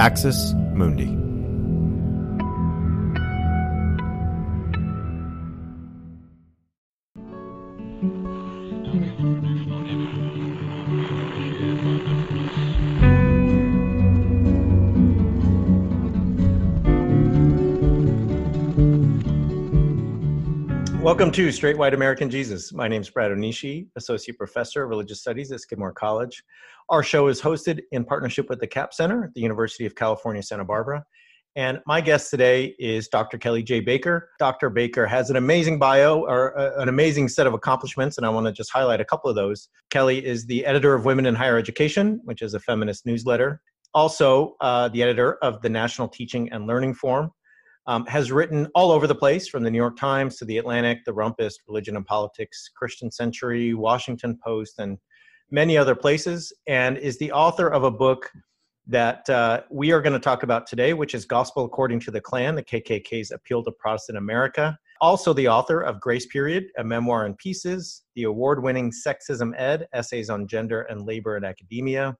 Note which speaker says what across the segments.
Speaker 1: Axis Mundi. Welcome to Straight White American Jesus. My name is Brad Onishi, Associate Professor of Religious Studies at Skidmore College. Our show is hosted in partnership with the Capps Center at the University of California, Santa Barbara. And my guest today is Dr. Kelly J. Baker. Dr. Baker has an amazing bio or uh, an amazing set of accomplishments, and I want to just highlight a couple of those. Kelly is the editor of Women in Higher Education, which is a feminist newsletter, also uh, the editor of the National Teaching and Learning Forum, um, has written all over the place from the New York Times to the Atlantic, the Rumpus, Religion and Politics, Christian Century, Washington Post, and many other places, and is the author of a book that uh, we are going to talk about today, which is Gospel According to the Klan, the KKK's Appeal to Protestant America. Also, the author of Grace Period, a memoir in pieces, the award winning Sexism Ed, essays on gender and labor in academia.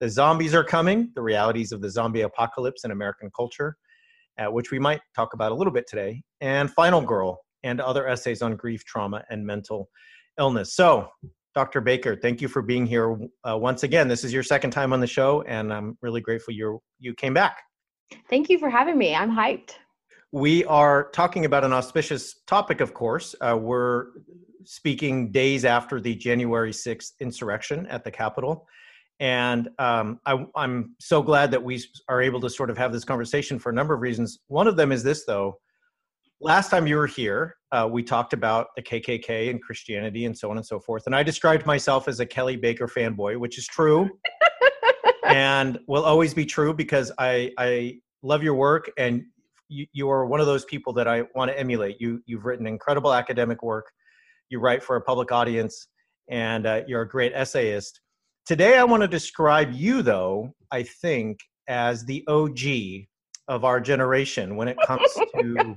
Speaker 1: The Zombies Are Coming, the realities of the zombie apocalypse in American culture uh, which we might talk about a little bit today, and Final Girl, and other essays on grief, trauma, and mental illness. So, Dr. Baker, thank you for being here uh, once again. This is your second time on the show, and I'm really grateful you you came back.
Speaker 2: Thank you for having me. I'm hyped.
Speaker 1: We are talking about an auspicious topic, of course. Uh, we're speaking days after the January 6th insurrection at the Capitol. And um, I, I'm so glad that we are able to sort of have this conversation for a number of reasons. One of them is this, though. Last time you were here, uh, we talked about the KKK and Christianity and so on and so forth. And I described myself as a Kelly Baker fanboy, which is true and will always be true because I, I love your work and you, you are one of those people that I want to emulate. You, you've written incredible academic work, you write for a public audience, and uh, you're a great essayist Today, I want to describe you, though, I think, as the OG of our generation when it comes to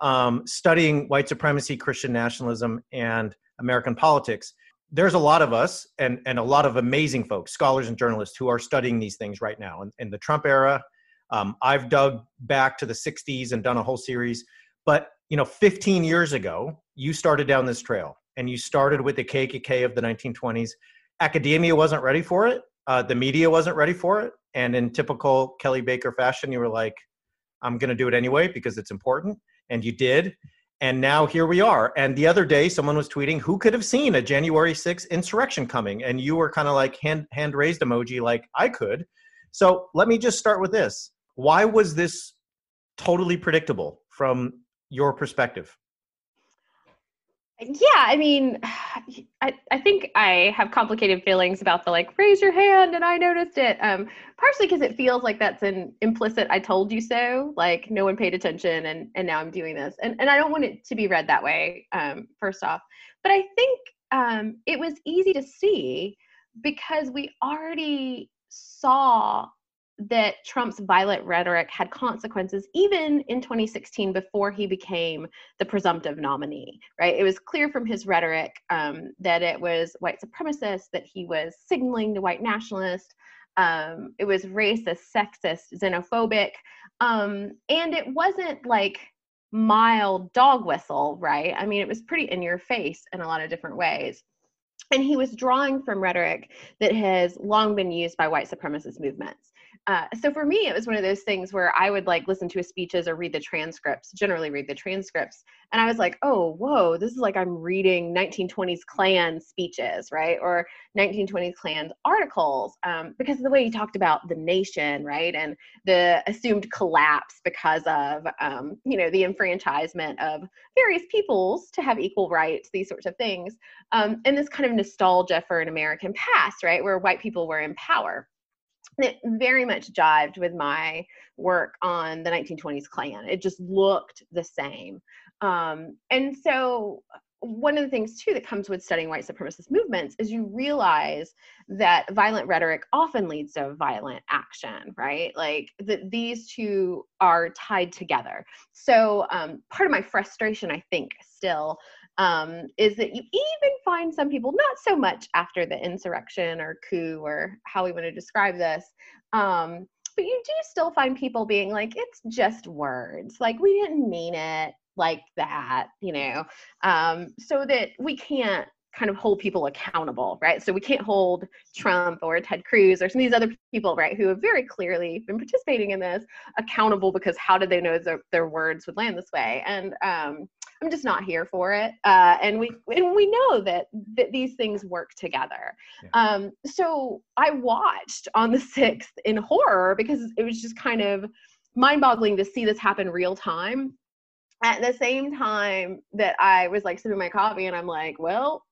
Speaker 1: um, studying white supremacy, Christian nationalism, and American politics. There's a lot of us and, and a lot of amazing folks, scholars and journalists, who are studying these things right now. In, in the Trump era, um, I've dug back to the 60s and done a whole series. But you know, 15 years ago, you started down this trail, and you started with the KKK of the 1920s academia wasn't ready for it. Uh, the media wasn't ready for it. And in typical Kelly Baker fashion, you were like, I'm going to do it anyway because it's important. And you did. And now here we are. And the other day, someone was tweeting, who could have seen a January 6th insurrection coming? And you were kind of like hand, hand raised emoji, like I could. So let me just start with this. Why was this totally predictable from your perspective?
Speaker 2: Yeah, I mean, I, I think I have complicated feelings about the like raise your hand and I noticed it. Um, partially because it feels like that's an implicit I told you so, like no one paid attention and and now I'm doing this. And and I don't want it to be read that way, um, first off. But I think um, it was easy to see because we already saw that Trump's violent rhetoric had consequences even in 2016 before he became the presumptive nominee, right? It was clear from his rhetoric um, that it was white supremacist, that he was signaling to white nationalists, um, it was racist, sexist, xenophobic, um, and it wasn't like mild dog whistle, right? I mean, it was pretty in your face in a lot of different ways. And he was drawing from rhetoric that has long been used by white supremacist movements. Uh, so for me, it was one of those things where I would like listen to his speeches or read the transcripts, generally read the transcripts. And I was like, oh, whoa, this is like I'm reading 1920s Klan speeches, right? Or 1920s Klan articles, um, because of the way he talked about the nation, right? And the assumed collapse because of, um, you know, the enfranchisement of various peoples to have equal rights, these sorts of things. Um, and this kind of nostalgia for an American past, right? Where white people were in power it very much jived with my work on the 1920s Klan. It just looked the same. Um, and so, one of the things too that comes with studying white supremacist movements is you realize that violent rhetoric often leads to violent action, right? Like that these two are tied together. So, um, part of my frustration, I think, still um, is that you even find some people, not so much after the insurrection or coup or how we want to describe this, um, but you do still find people being like, it's just words. Like, we didn't mean it like that, you know, um, so that we can't kind of hold people accountable, right? So we can't hold Trump or Ted Cruz or some of these other people, right, who have very clearly been participating in this accountable because how did they know their, their words would land this way? And um, I'm just not here for it. Uh, and we and we know that that these things work together. Yeah. Um, so I watched on the sixth in horror because it was just kind of mind-boggling to see this happen real time at the same time that I was like sipping my coffee and I'm like, well,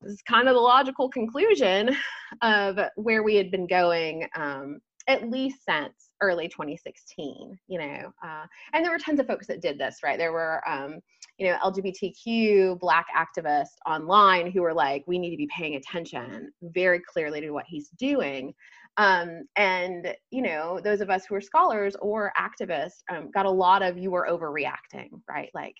Speaker 2: this is kind of the logical conclusion of where we had been going um, at least since early 2016 you know uh, and there were tons of folks that did this right? There were um, you know lgbtq black activists online who were like we need to be paying attention very clearly to what he's doing. Um, and you know those of us who are scholars or activists um, got a lot of you were overreacting right? Like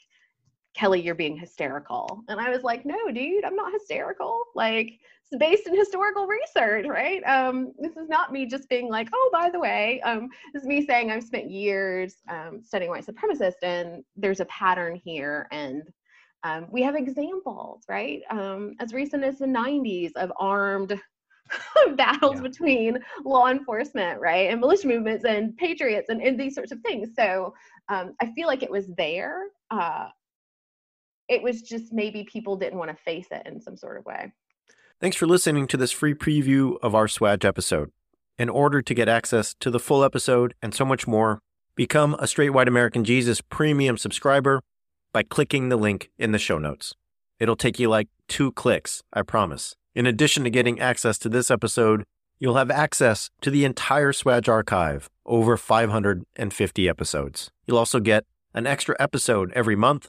Speaker 2: Kelly, you're being hysterical. And I was like, no, dude, I'm not hysterical. Like, it's based in historical research, right? Um, this is not me just being like, oh, by the way, um, this is me saying I've spent years um, studying white supremacists and there's a pattern here. And um, we have examples, right? Um, as recent as the 90s of armed battles yeah. between law enforcement, right? And militia movements and patriots and, and these sorts of things. So um, I feel like it was there. Uh, it was just maybe people didn't want to face it in some sort of way.
Speaker 1: Thanks for listening to this free preview of our SWAJ episode. In order to get access to the full episode and so much more, become a Straight White American Jesus premium subscriber by clicking the link in the show notes. It'll take you like two clicks, I promise. In addition to getting access to this episode, you'll have access to the entire SWAJ archive, over 550 episodes. You'll also get an extra episode every month